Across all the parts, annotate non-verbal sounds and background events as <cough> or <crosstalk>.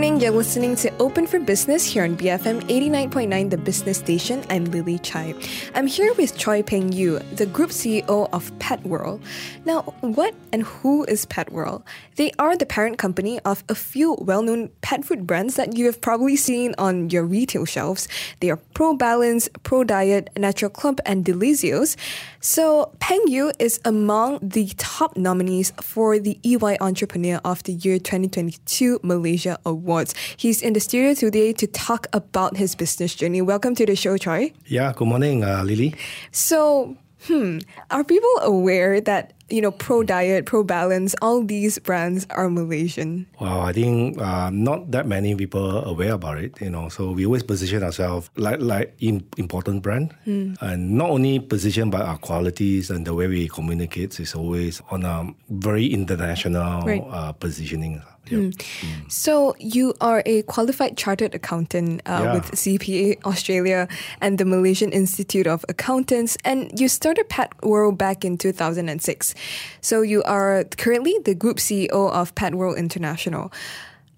Morning. You're listening to Open for Business here on BFM 89.9, the business station. I'm Lily Chai. I'm here with Choi Peng Yu, the group CEO of Pet World. Now, what and who is Pet World? They are the parent company of a few well known pet food brands that you have probably seen on your retail shelves. They are Pro Balance, Pro Diet, Natural Clump, and Delicios. So, Peng Yu is among the top nominees for the EY Entrepreneur of the Year 2022 Malaysia Awards. He's in the studio today to talk about his business journey. Welcome to the show, Choi. Yeah, good morning, uh, Lily. So, hmm, are people aware that you know, Pro Diet, Pro Balance, all these brands are Malaysian? Well, I think uh, not that many people are aware about it. You know, so we always position ourselves like like in, important brand, mm. and not only position but our qualities and the way we communicate is always on a very international right. uh, positioning. Yep. Mm. Mm. So you are a qualified chartered accountant uh, yeah. with CPA Australia and the Malaysian Institute of Accountants, and you started Pet World back in 2006. So you are currently the group CEO of Pet World International.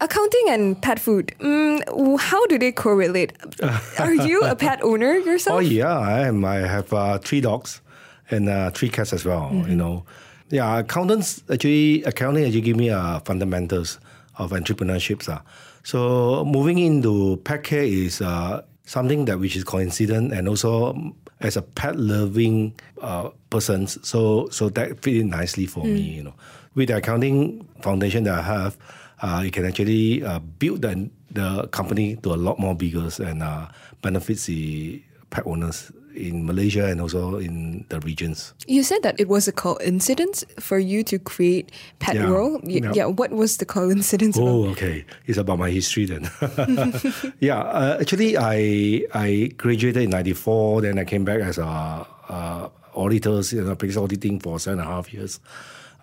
Accounting and pet food, mm, how do they correlate? <laughs> Are you a pet owner yourself? Oh yeah, I am. I have uh, three dogs and uh, three cats as well. Mm-hmm. You know, yeah, accountants actually accounting actually give me uh, fundamentals of entrepreneurship. Uh. So moving into pet care is uh, something that which is coincident and also as a pet loving uh, person, so so that fit in nicely for mm. me. You know, with the accounting foundation that I have, uh, it can actually uh, build the, the company to a lot more bigger and uh, benefits the pet owners in Malaysia and also in the regions. You said that it was a coincidence for you to create Pet yeah, World. Y- yeah. yeah. What was the coincidence? Oh, about? okay. It's about my history then. <laughs> yeah. Uh, actually, I I graduated in '94. Then I came back as a uh, auditors, you know, practice auditing for seven and a half years.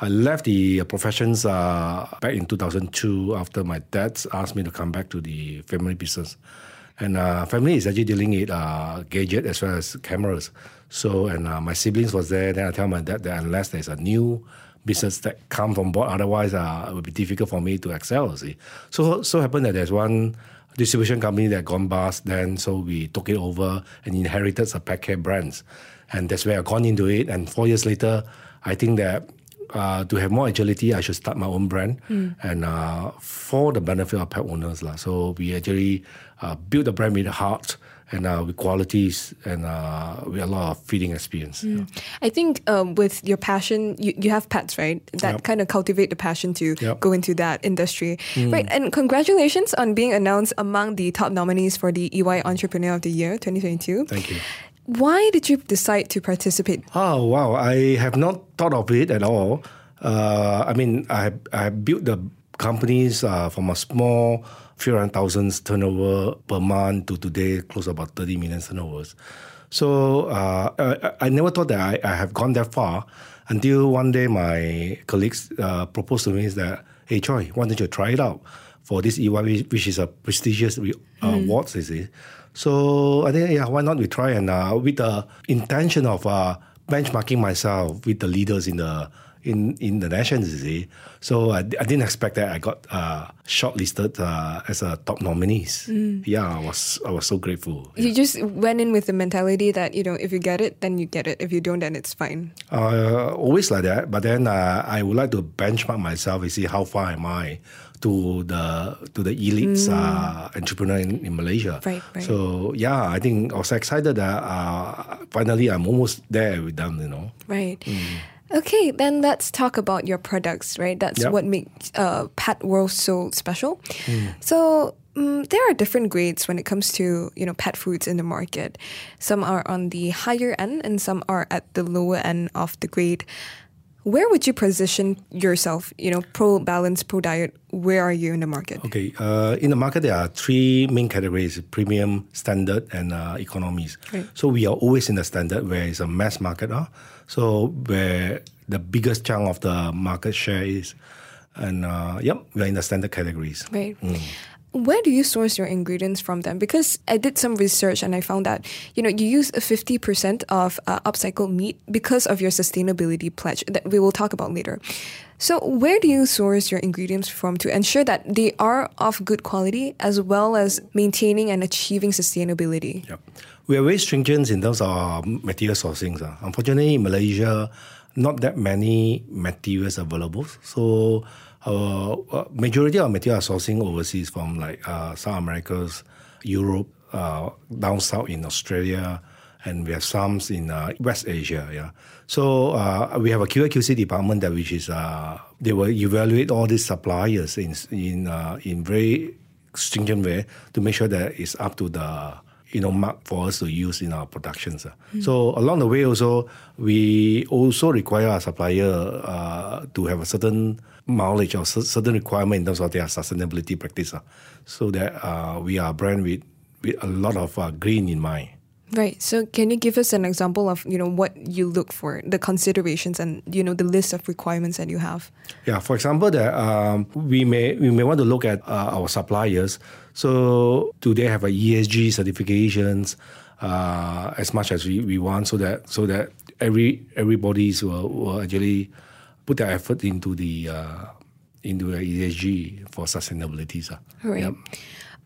I left the professions uh, back in 2002 after my dad asked me to come back to the family business. And uh, family is actually dealing with uh, gadget as well as cameras. So, and uh, my siblings was there. Then I tell my dad that unless there's a new business that come from board, otherwise uh, it would be difficult for me to excel. See, so so happened that there's one distribution company that gone bust. Then so we took it over and inherited pet care brands, and that's where I gone into it. And four years later, I think that uh, to have more agility, I should start my own brand mm. and uh, for the benefit of pet owners. La. So we actually uh, build the brand with heart and uh, with qualities and uh, with a lot of feeding experience. Mm. Yeah. I think um, with your passion, you, you have pets, right? That yep. kind of cultivate the passion to yep. go into that industry. Mm. Right. And congratulations on being announced among the top nominees for the EY Entrepreneur of the Year 2022. Thank you. Why did you decide to participate? Oh, wow. I have not thought of it at all. Uh, I mean, I, I built the companies uh, from a small few hundred thousands turnover per month to today close about 30 million turnovers. So uh, I, I, never thought that I, I, have gone that far until one day my colleagues uh, proposed to me that, hey, Choi, why don't you try it out for this EY, which is a prestigious uh, mm. award, you see. So I think, yeah, why not we try and uh, with the intention of uh, benchmarking myself with the leaders in the in in the nations, you see. So I, I didn't expect that I got uh, shortlisted uh, as a top nominees. Mm. Yeah, I was I was so grateful. You just went in with the mentality that you know if you get it, then you get it. If you don't, then it's fine. Uh, always like that. But then uh, I would like to benchmark myself and see how far am I to the to the elites mm. uh, entrepreneur in, in Malaysia. Right, right. So yeah, I think I was excited that uh, finally I'm almost there with them. You know. Right. Mm. Okay, then let's talk about your products, right? That's yep. what makes uh, Pet World so special. Mm. So um, there are different grades when it comes to you know pet foods in the market. Some are on the higher end, and some are at the lower end of the grade. Where would you position yourself? You know, pro balance, pro diet. Where are you in the market? Okay, uh, in the market there are three main categories: premium, standard, and uh, economies. Right. So we are always in the standard, where it's a mass market. Uh, so where the biggest chunk of the market share is, and uh, yep, we're in the standard categories. Right. Mm. Where do you source your ingredients from then? Because I did some research and I found that you know you use fifty percent of uh, upcycled meat because of your sustainability pledge that we will talk about later. So where do you source your ingredients from to ensure that they are of good quality as well as maintaining and achieving sustainability? Yep. We are very stringent in terms of our material sourcing. Uh. Unfortunately, in Malaysia, not that many materials available. So our uh, majority of material are sourcing overseas from like uh, South America's, Europe, uh, down south in Australia, and we have some in uh, West Asia. Yeah. So uh, we have a QA/QC department that which is uh, they will evaluate all these suppliers in in uh, in very stringent way to make sure that it's up to the you know mark for us to use in our productions. Mm. So along the way also we also require our supplier uh, to have a certain knowledge or certain requirement in terms of their sustainability practice, uh, so that uh, we are a brand with, with a lot of uh, green in mind. Right. So can you give us an example of, you know, what you look for, the considerations and, you know, the list of requirements that you have? Yeah, for example, that um, we may we may want to look at uh, our suppliers. So do they have a ESG certifications uh, as much as we, we want so that so that every everybody's will, will actually put their effort into the uh, into the ESG for sustainability. Right. Yep.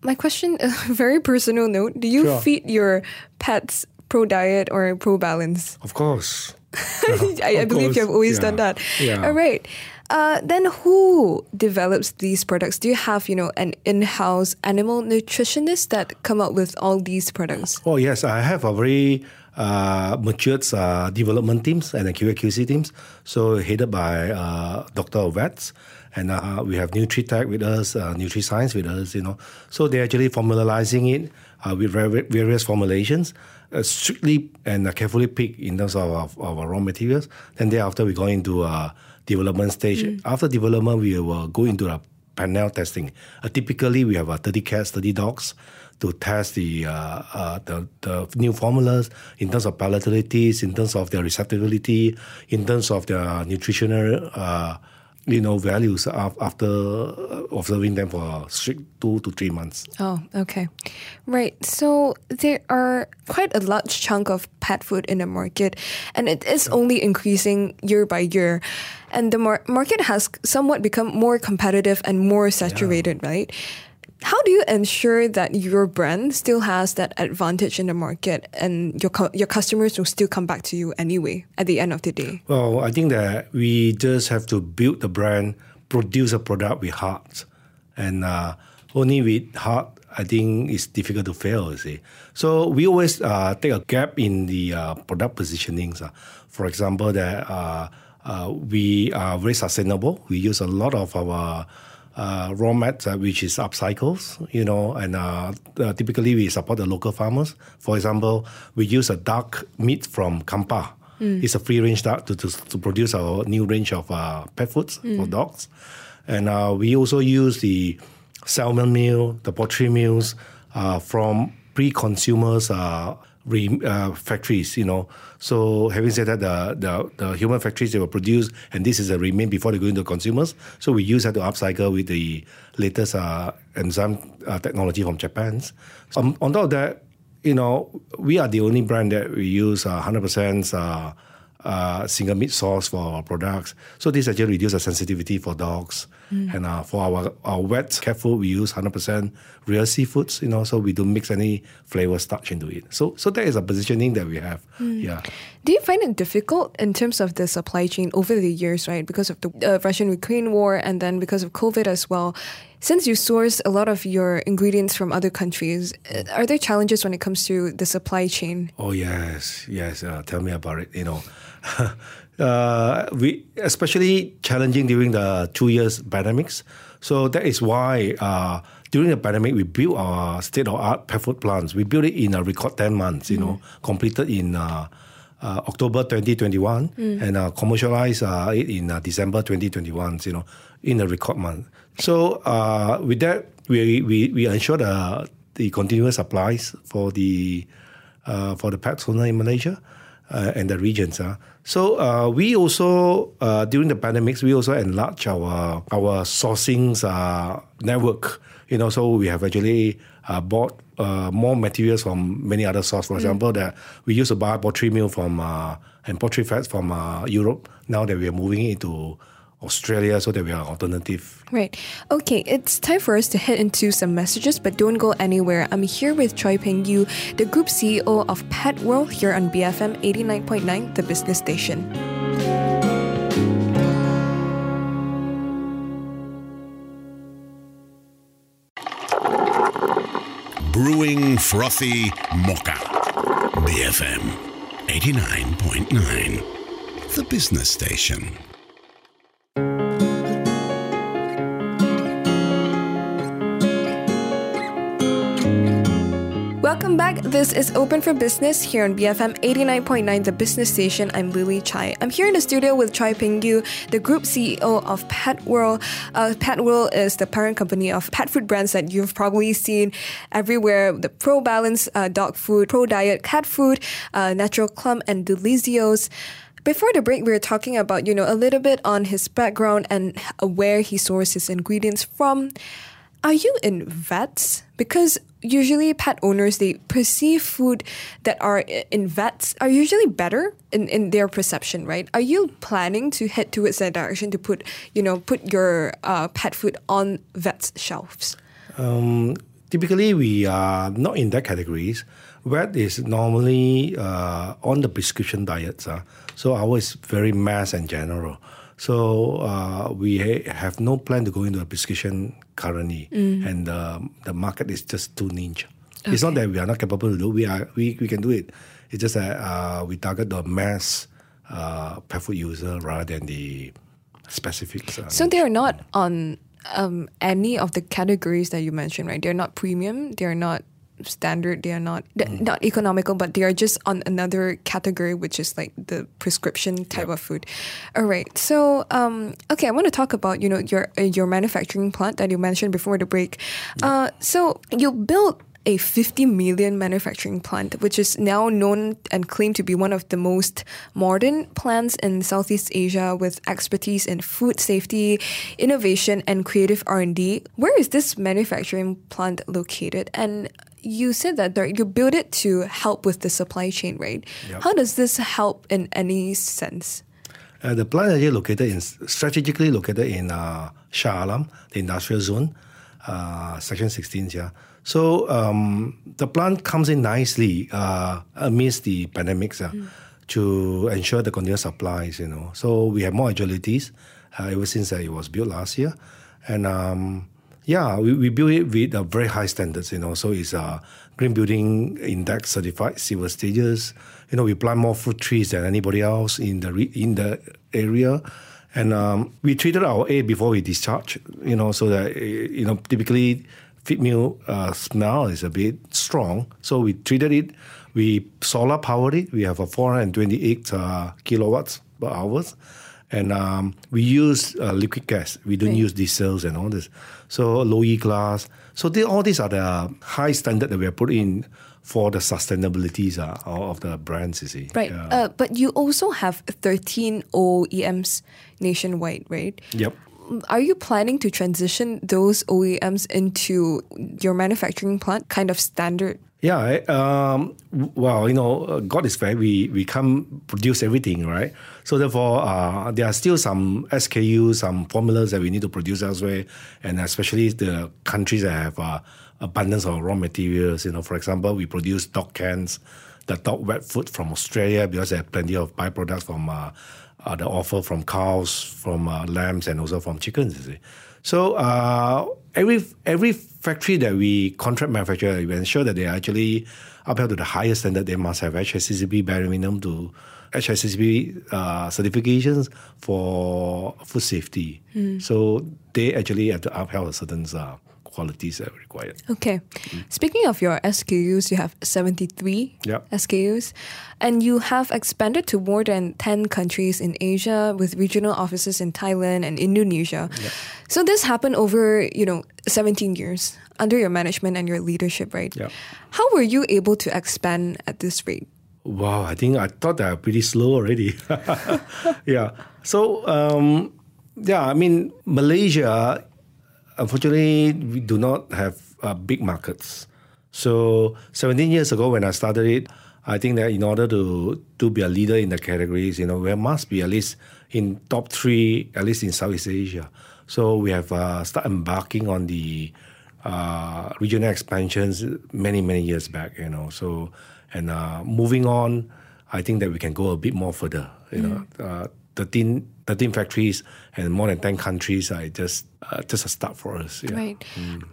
My question, <laughs> a very personal note: Do you sure. feed your pets pro diet or pro balance? Of course. <laughs> I, I believe you've always yeah. done that. Yeah. All right. Uh, then who develops these products? Do you have, you know, an in-house animal nutritionist that come up with all these products? Oh yes, I have a very uh, matured uh, development teams and QA/QC teams. So headed by uh, Doctor Vets and uh, we have NutriTech with us, uh, NutriScience with us, you know. So they're actually formalizing it uh, with various formulations, uh, strictly and uh, carefully picked in terms of, of, of, our raw materials. Then thereafter, we go into a development stage. Mm. After development, we will go into a panel testing. Uh, typically, we have uh, 30 cats, 30 dogs to test the, uh, the, the new formulas in terms of palatability, in terms of their receptibility, in terms of their nutritional you know, values after uh, observing them for strict two to three months. Oh, okay. Right. So there are quite a large chunk of pet food in the market, and it is only increasing year by year. And the mar- market has somewhat become more competitive and more saturated, yeah. right? How do you ensure that your brand still has that advantage in the market and your your customers will still come back to you anyway at the end of the day? Well, I think that we just have to build the brand, produce a product with heart, and uh, only with heart, I think it's difficult to fail. You see, so we always uh, take a gap in the uh, product positionings. Uh. For example, that uh, uh, we are very sustainable. We use a lot of our uh, raw mat, uh, which is upcycles, you know, and uh, uh, typically we support the local farmers. For example, we use a duck meat from Kampar. Mm. It's a free range duck to, to, to, produce our new range of uh, pet foods mm. for dogs. And uh, we also use the salmon meal, the poultry meals from pre-consumers re, uh, factories, you know. So having said that, the, the, the human factories they will produce, and this is a remain before they go into consumers. So we use that to upcycle with the latest uh, enzyme uh, technology from Japan. Um, on top of that, you know, we are the only brand that we use 100% uh, single meat source for our products. So this actually reduces the sensitivity for dogs. Mm. And uh, for our, our wet cat food, we use 100% real seafoods, you know, so we don't mix any flavor starch into it. So so that is a positioning that we have. Mm. Yeah. Do you find it difficult in terms of the supply chain over the years, right? Because of the uh, Russian-Ukraine war and then because of COVID as well. Since you source a lot of your ingredients from other countries, uh, are there challenges when it comes to the supply chain? Oh yes, yes. Uh, tell me about it. You know, <laughs> uh, we especially challenging during the two years pandemics. So that is why uh, during the pandemic we built our state of art pet food plants. We built it in a record ten months. You mm. know, completed in. Uh, uh, October 2021 mm. and uh, commercialized uh, it in uh, December 2021, you know, in a record month. So uh, with that, we, we, we ensure the, the continuous supplies for the uh, for the pet owner in Malaysia and the regions. So we also during the pandemics we also enlarged our our sourcing network You know, so we have actually uh, bought uh, more materials from many other sources. For example, that we used to buy poultry meal from uh, and poultry fats from uh, Europe. Now that we are moving into Australia, so that we are alternative. Right. Okay, it's time for us to head into some messages, but don't go anywhere. I'm here with Choi Peng Yu, the group CEO of Pet World here on BFM 89.9, the business station. brewing frothy mocha. BFM 89.9, the business station. Welcome back. This is Open for Business here on BFM 89.9, the business station. I'm Lily Chai. I'm here in the studio with Chai Peng Yu, the group CEO of Pet World. Uh, Pet World is the parent company of pet food brands that you've probably seen everywhere the Pro Balance uh, dog food, Pro Diet cat food, uh, Natural Clump, and Delicios. Before the break, we were talking about, you know, a little bit on his background and where he sources ingredients from. Are you in vets? Because usually pet owners they perceive food that are in vets are usually better in, in their perception, right? Are you planning to head towards that direction to put you know put your uh, pet food on vets shelves? Um, typically, we are not in that categories. Vet is normally uh, on the prescription diets, uh, so ours is very mass and general. So uh, we ha- have no plan to go into a prescription currently, and um, the market is just too niche. It's not that we are not capable to do. We are. We, we can do it. It's just that uh, we target the mass uh, pet food user rather than the specifics. Uh, So they're not on um, any of the categories that you mentioned, right? They're not premium. They're not standard. They are not they're not economical, but they are just on another category, which is like the prescription type of food. All right. So um, okay, I want to talk about you know your uh, your manufacturing plant that you mentioned before the break. Uh, so you built a 50 million manufacturing plant, which is now known and claimed to be one of the most modern plants in Southeast Asia with expertise in food safety, innovation, and creative R&D. Where is this manufacturing plant located? And you said that there- you built it to help with the supply chain, right? How does this help in any sense? Uh, the plant is actually located in strategically located in uh, Shah Alam, the industrial zone, uh, section 16 here. So um, the plant comes in nicely uh, amidst the pandemics uh, to ensure the continuous supplies. You know, so we have more agilities uh, ever since uh, it was built last year, and um, yeah, we, we build it with uh, very high standards. You know, so it's uh, Green Building Index certified silver stages. You know, we plant more fruit trees than anybody else in the re- in the area. And um, we treated our air before we discharge, you know, so that, eh, you know, typically feed meal uh, smell is a bit strong. So we treated it, we solar powered it. We have a 428 uh, kilowatts per hours. And um, we use uh, liquid gas. We don't use diesels and all this. So low E class. So they, all these are the high standard that we are put in for the sustainabilities uh, of the brands, you see. Right. Yeah. Uh, but you also have 13 OEMs nationwide, right? Yep. Are you planning to transition those OEMs into your manufacturing plant kind of standard? Yeah, um, well, you know, uh, God is fair. We we can't produce everything, right? So therefore, uh, there are still some SKUs, some formulas that we need to produce elsewhere, and especially the countries that have uh, abundance of raw materials. You know, for example, we produce dog cans, the dog wet food from Australia because they have plenty of byproducts from uh, uh, the offer from cows, from uh, lambs, and also from chickens. You see. So every every factory that we contract manufacture, we ensure that they are actually upheld to the highest standard. They must have HACCP bare minimum to HACCP uh, certifications for food safety. So they actually have to uphold a certain uh, qualities that are required. Okay. Speaking of your SKUs, you have 73 Yep. SKUs, and you have expanded to more than 10 countries in Asia with regional offices in Thailand and Indonesia. So this happened over, you know, 17 years under your management and your leadership, right? Yep. How were you able to expand at this rate? Wow, I think I thought they were pretty slow already. <laughs> yeah. So, um, yeah, I mean, Malaysia unfortunately, we do not have uh, big markets. So 17 years ago, when I started it, I think that in order to to be a leader in the categories, you know, we must be at least in top three, at least in Southeast Asia. So we have uh, started embarking on the uh, regional expansions many many years back, you know. So and uh, moving on, I think that we can go a bit more further. You know, uh, 13, 13 factories and more than ten countries. I just uh, just a start for us. Yeah. Right.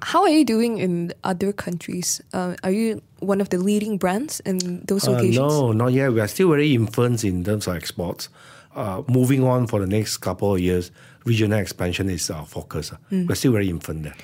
How are you doing in other countries? Uh, are you one of the leading brands in those Uh, locations? no, not yet. We are still very infant in terms of exports. Uh, moving on for the next couple of years, regional expansion is our focus. We're still very infant there.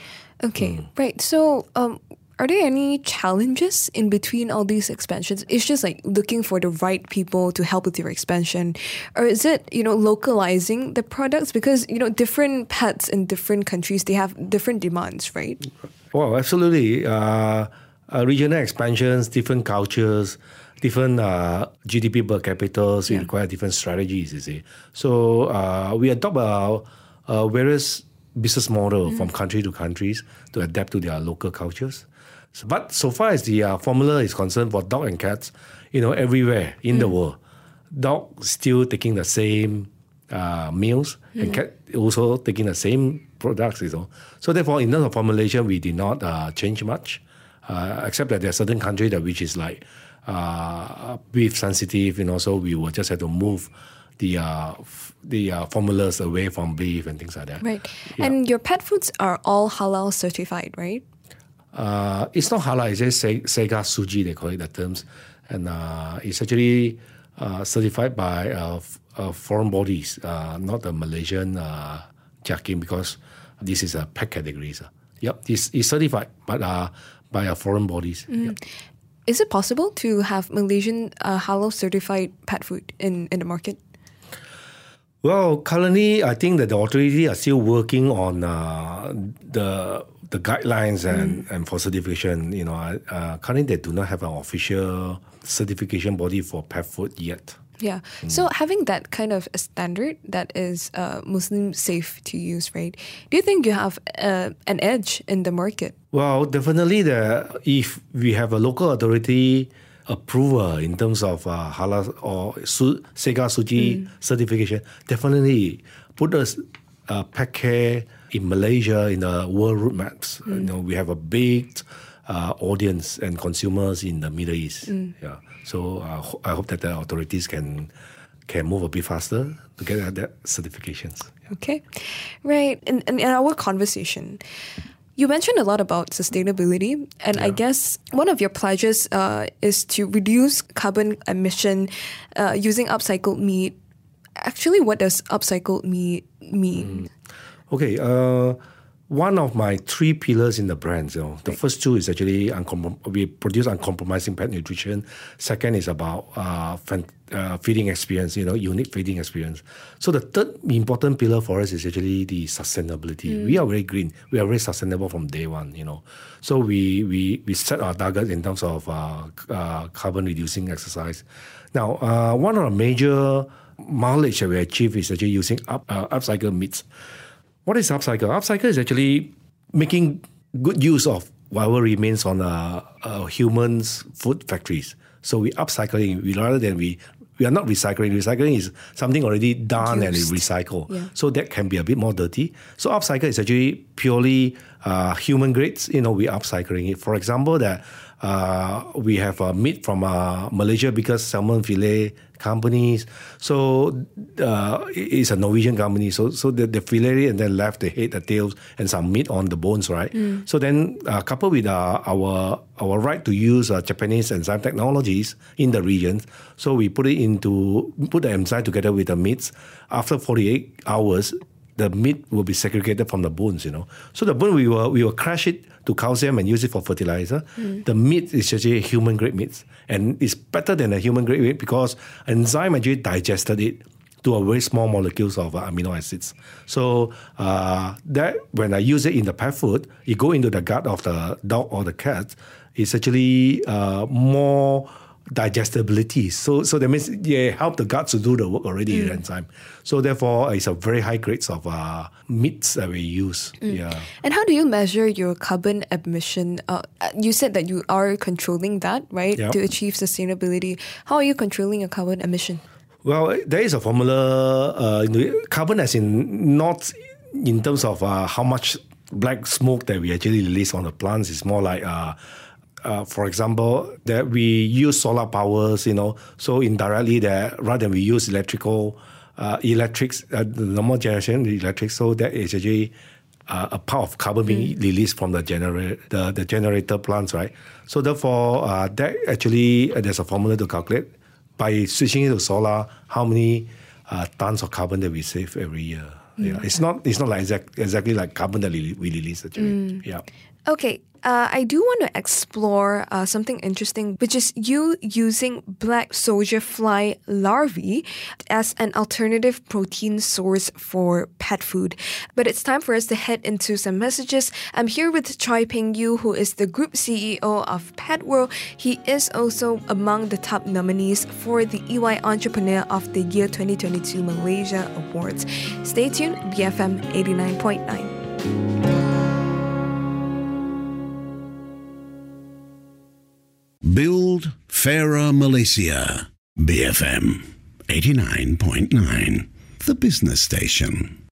Okay, right. So, um, are there any challenges in between all these expansions? It's just like looking for the right people to help with your expansion, or is it you know localizing the products because you know different pets in different countries they have different demands, right? Well, absolutely. Uh, uh, regional expansions, different cultures, different uh, GDP per capita so require different strategies, you see. So uh, we adopt uh, uh, various business model from country to countries to adapt to their local cultures. But so far as the uh, formula is concerned for dog and cats, you know, everywhere in the world, dog still taking the same uh, meals and cat also taking the same products, you know. So therefore, in terms of formulation, we did not uh, change much, uh, except that there are certain countries that which is like uh, beef sensitive, you know. So we will just have to move the uh, f- the uh, formulas away from beef and things like that. Right. And your pet foods are all halal certified, right? Uh, it's not halal, it's just Se- Sega Suji, they call it the terms. And uh, it's actually uh, certified by uh, f- uh, foreign bodies, uh, not the Malaysian uh, Jakim, because this is a pet category. So. Yep, it's, certified, but uh, by foreign bodies. Yep. Is it possible to have Malaysian uh, halal certified pet food in, in the market? Well, currently, I think that the authority are still working on uh, the the guidelines and, and for certification. You know, uh, currently they do not have an official certification body for pet food yet. Yeah. So having that kind of a standard that is uh, Muslim safe to use, right? Do you think you have uh, an edge in the market? Well, definitely, the if we have a local authority approval in terms of uh, halal or su, Sega Suji certification, definitely put us uh, pet care in Malaysia in the world route maps. You know, we have a big uh, audience and consumers in the Middle East. Yeah, so uh, ho- I hope that the authorities can can move a bit faster to get that- certifications. Okay. Right. In, in, in our conversation, you mentioned a lot about sustainability, and I guess one of your pledges uh, is to reduce carbon emission uh, using upcycled meat. Actually, what does upcycled meat mean? Okay, uh, one of my three pillars in the brand, you know, the first two is actually uncomprom- we produce uncompromising pet nutrition. Second is about uh, fan- uh, feeding experience, you know, unique feeding experience. So the third important pillar for us is actually the sustainability. We are very green. We are very sustainable from day one, you know. So we we, we set our targets in terms of uh, uh, carbon reducing exercise. Now, uh, one of the major mileage that we achieve is actually using up, uh, upcycle meats. What is upcycle? Upcycle is actually making good use of whatever remains on uh, uh, humans' food factories. So we upcycling we rather than we we are not recycling. Recycling is something already done and recycled. Yeah. So that can be a bit more dirty. So upcycle is actually purely uh, human grades. You know, we upcycling it. For example, that uh, we have uh, meat from uh, Malaysia because salmon fillet companies. So uh, it's a Norwegian company. So so they, they fillet it and then left the head, the tails, and some meat on the bones, right? So then uh, coupled with uh, our our right to use uh, Japanese enzyme technologies in the regions, so we put it into put the enzyme together with the meats. After 48 hours, the meat will be segregated from the bones, you know. So the bone we will we will crush it to calcium and use it for fertilizer. The meat is actually human grade meat, and it's better than a human grade meat because enzyme actually digested it to a very small molecules of uh, amino acids. So uh, that when I use it in the pet food, it go into the gut of the dog or the cat. It's actually uh, more digestibility. So so that means they help the gut to do the work already Mm. in enzyme. So therefore, it's a very high grades of uh, meats that we use. Mm. Yeah. And how do you measure your carbon emission? Uh, uh, you said that you are controlling that, right, Yeah. to achieve sustainability. How are you controlling your carbon emission? Well, there is a formula. Uh, carbon, as in not in terms of uh, how much black smoke that we actually release on the plants. It's more like, uh, for example, that we use solar powers. You know, so indirectly that rather than we use electrical, uh, electrics, uh, the normal generation electric, so that is actually. Uh, a part of carbon being released from the generator, the, the generator plants, right? So therefore, uh, that actually uh, there's a formula to calculate by switching it to solar, how many uh, tons of carbon that we save every year. Yeah, it's not it's not like exact, exactly like carbon that we, we release actually. Yeah. Okay, uh, I do want to explore uh, something interesting, which is you using black soldier fly larvae as an alternative protein source for pet food. But it's time for us to head into some messages. I'm here with Choi Peng Yu, who is the group CEO of Pet World. He is also among the top nominees for the EY Entrepreneur of the Year 2022 Malaysia Awards. Stay tuned, BFM 89.9. Build Fairer Malaysia. BFM 89.9. The business station.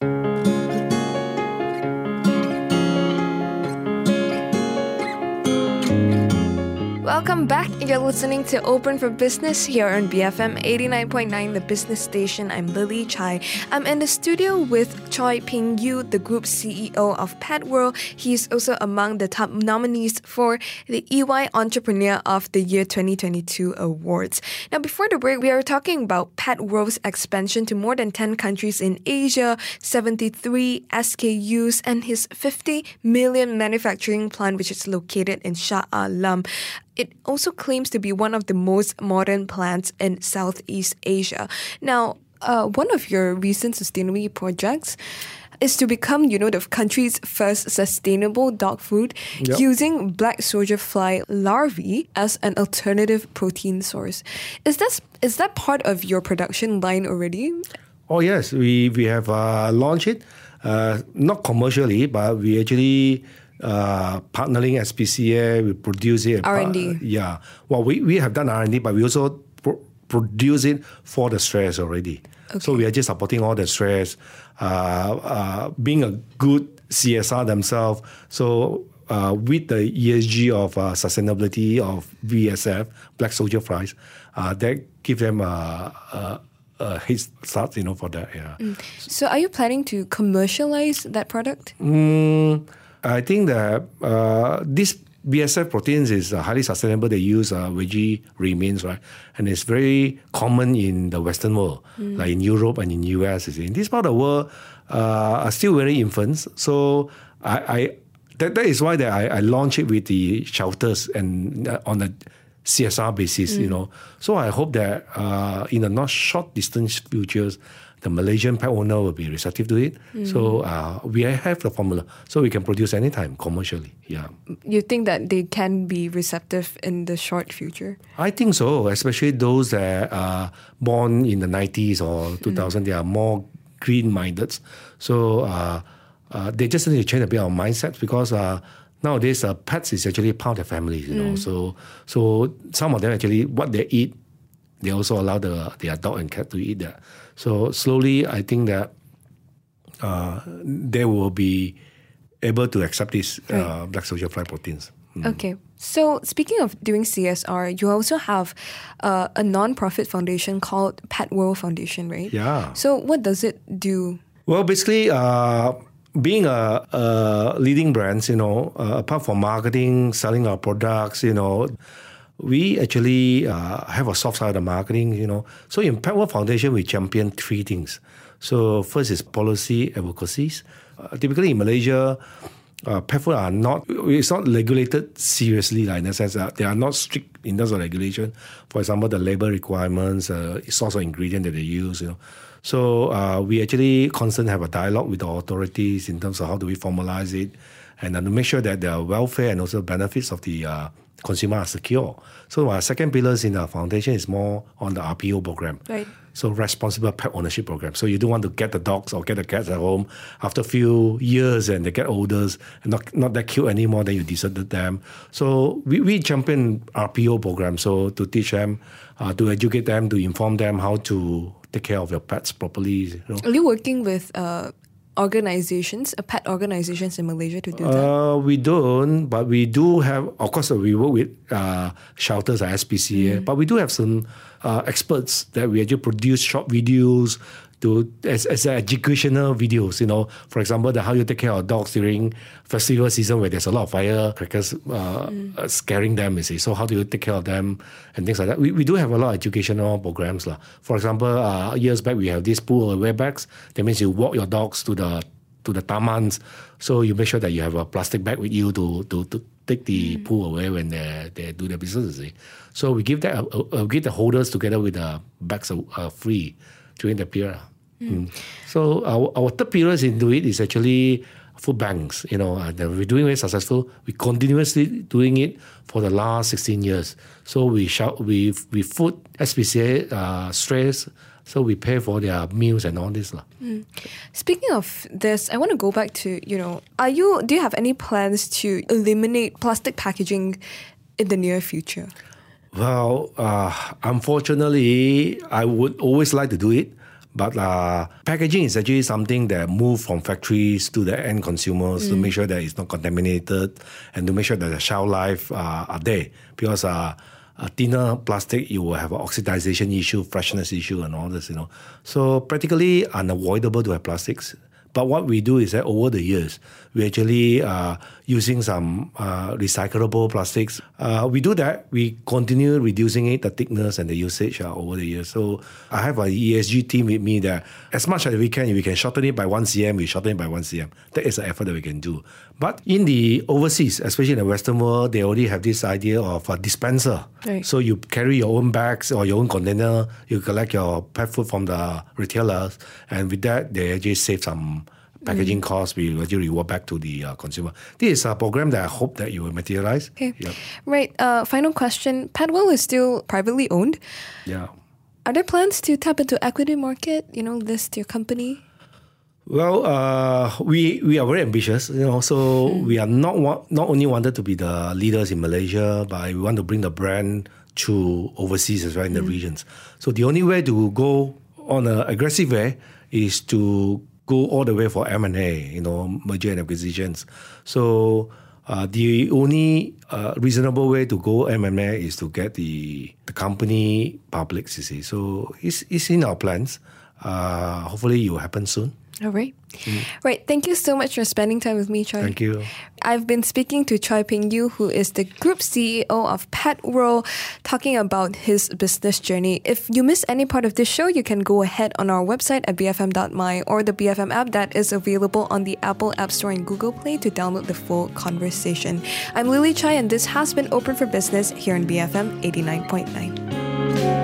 Welcome back. You're listening to Open for Business here on BFM 89.9, the business station. I'm Lily Chai. I'm in the studio with Choi Ping Yu, the group CEO of Pet World. He's also among the top nominees for the EY Entrepreneur of the Year 2022 awards. Now, before the break, we are talking about Pet World's expansion to more than 10 countries in Asia, 73 SKUs, and his 50 million manufacturing plant, which is located in Shah Alam. It also claims to be one of the most modern plants in Southeast Asia. Now, uh, one of your recent sustainability projects is to become, you know, the country's first sustainable dog food Yep. using black soldier fly larvae as an alternative protein source. Is that is that part of your production line already? Oh yes, we we have uh, launched it, uh, not commercially, but we actually uh, partnering SPCA. We produce it. R&D. Yeah. Well, we, we have done R and D, but we also pro- produce it for the stress already. Okay. So we are just supporting all the stress, uh, uh, being a good CSR themselves. So uh, with the ESG of uh, sustainability of BSF, Black Soldier Fries, uh, that give them a, a, a head start, you know, for that. Yeah. So are you planning to commercialize that product? Mm, I think that uh, this BSF proteins is uh, highly sustainable. They use uh, veggie remains, right? And it's very common in the Western world, like in Europe and in US. In this part of the world, uh, are still very infants. So I, I that, that is why that I, I launched it with the shelters and uh, on a CSR basis, you know. So I hope that uh, in the not short distance futures, the Malaysian pet owner will be receptive to it. So uh, we have the formula, so we can produce anytime commercially. Yeah, You think that they can be receptive in the short future? I think so. Especially those that are born in the nineties or two thousand, they are more green minded. So uh, uh, they just need to change a bit of mindset because. Uh, Nowadays, uh, pets is actually part of families, you know. So, so some of them actually what they eat, they also allow the their dog and cat to eat that. So slowly, I think that uh, they will be able to accept these uh, black social fly proteins. Okay. So, speaking of doing CSR, you also have uh, a non-profit foundation called Pet World Foundation, right? Yeah. So, what does it do? Well, basically, uh, being a, a leading brands, you know, uh, apart from marketing, selling our products, you know, we actually uh, have a soft side of marketing, you know. So in Pet World Foundation, we champion three things. So first is policy advocacies. Uh, typically in Malaysia, uh, pet food are not it's not regulated seriously like in the sense that they are not strict in terms of regulation. For example, the labor requirements, uh, source of ingredient that they use, you know. So uh, we actually constantly have a dialogue with the authorities in terms of how do we formalize it, and uh, to make sure that the welfare and also benefits of the uh, consumer are secure. So our second pillar in our foundation is more on the RPO program. Right. So responsible pet ownership program. So you don't want to get the dogs or get the cats at home after a few years and they get older and not, not that cute anymore, then you deserted them. So we, we jump in RPO program. So to teach them, uh, to educate them, to inform them how to take care of your pets properly. You know. Are you working with uh, organizations, pet organizations in Malaysia to do that? Uh, we don't, but we do have, of course, uh, we work with uh, shelters like SPCA, but we do have some uh, experts that we actually produce short videos to as, as educational videos, you know, for example, the how you take care of dogs during festival season where there's a lot of firecrackers uh, uh, scaring them, you see. So how do you take care of them and things like that. We, we do have a lot of educational programs. lah. For example, uh, years back we have this pool away bags. That means you walk your dogs to the to the tamans. So you make sure that you have a plastic bag with you to to, to take the pool away when they they do their business. you see. So we give that uh, uh, give the holders together with the bags uh, free during the period. Mm. So our, our third pillar into it is actually food banks. You know, and we're doing very successful. We continuously doing it for the last 16 years. So we shout, we we food SPCA uh, stress. So we pay for their meals and all this lah. Speaking of this, I want to go back to you know, are you do you have any plans to eliminate plastic packaging in the near future? Well, uh, unfortunately, I would always like to do it, but uh, packaging is actually something that move from factories to the end consumers to make sure that it's not contaminated and to make sure that the shelf life uh, are there. Because uh, a thinner plastic, you will have an oxidization issue, freshness issue, and all this. You know, so practically unavoidable to have plastics. But what we do is that over the years, we actually uh, using some uh, recyclable plastics. Uh, we do that. We continue reducing it, the thickness and the usage uh, over the years. So I have an ESG team with me that as much as we can, if we can shorten it by one cm, we shorten it by one cm. That is the effort that we can do. But in the overseas, especially in the Western world, they already have this idea of a dispenser. Right. So you carry your own bags or your own container. You collect your pet food from the retailers, and with that, they actually save some packaging costs. We actually reward back to the uh, consumer. This is a program that I hope that you will materialize. Okay. Yep. Right. Uh, final question. Pet World is still privately owned. Yeah. Are there plans to tap into equity market? You know, list your company. Well, uh, we we are very ambitious, you know. So we are not wa- not only wanted to be the leaders in Malaysia, but we want to bring the brand to overseas as well in the regions. So the only way to go on an aggressive way is to go all the way for M and A, you know, merger and acquisitions. So uh, the only uh, reasonable way to go M and A is to get the the company public. You see, so it's it's in our plans. Uh, hopefully, it will happen soon. All right. Mm-hmm. Right. Thank you so much for spending time with me, Choi. Thank you. I've been speaking to Choi Ping Yu, who is the group CEO of Pet World, talking about his business journey. If you miss any part of this show, you can go ahead on our website at bfm.my or the BFM app that is available on the Apple App Store and Google Play to download the full conversation. I'm Lily Chai, and this has been Open for Business here on BFM 89.9.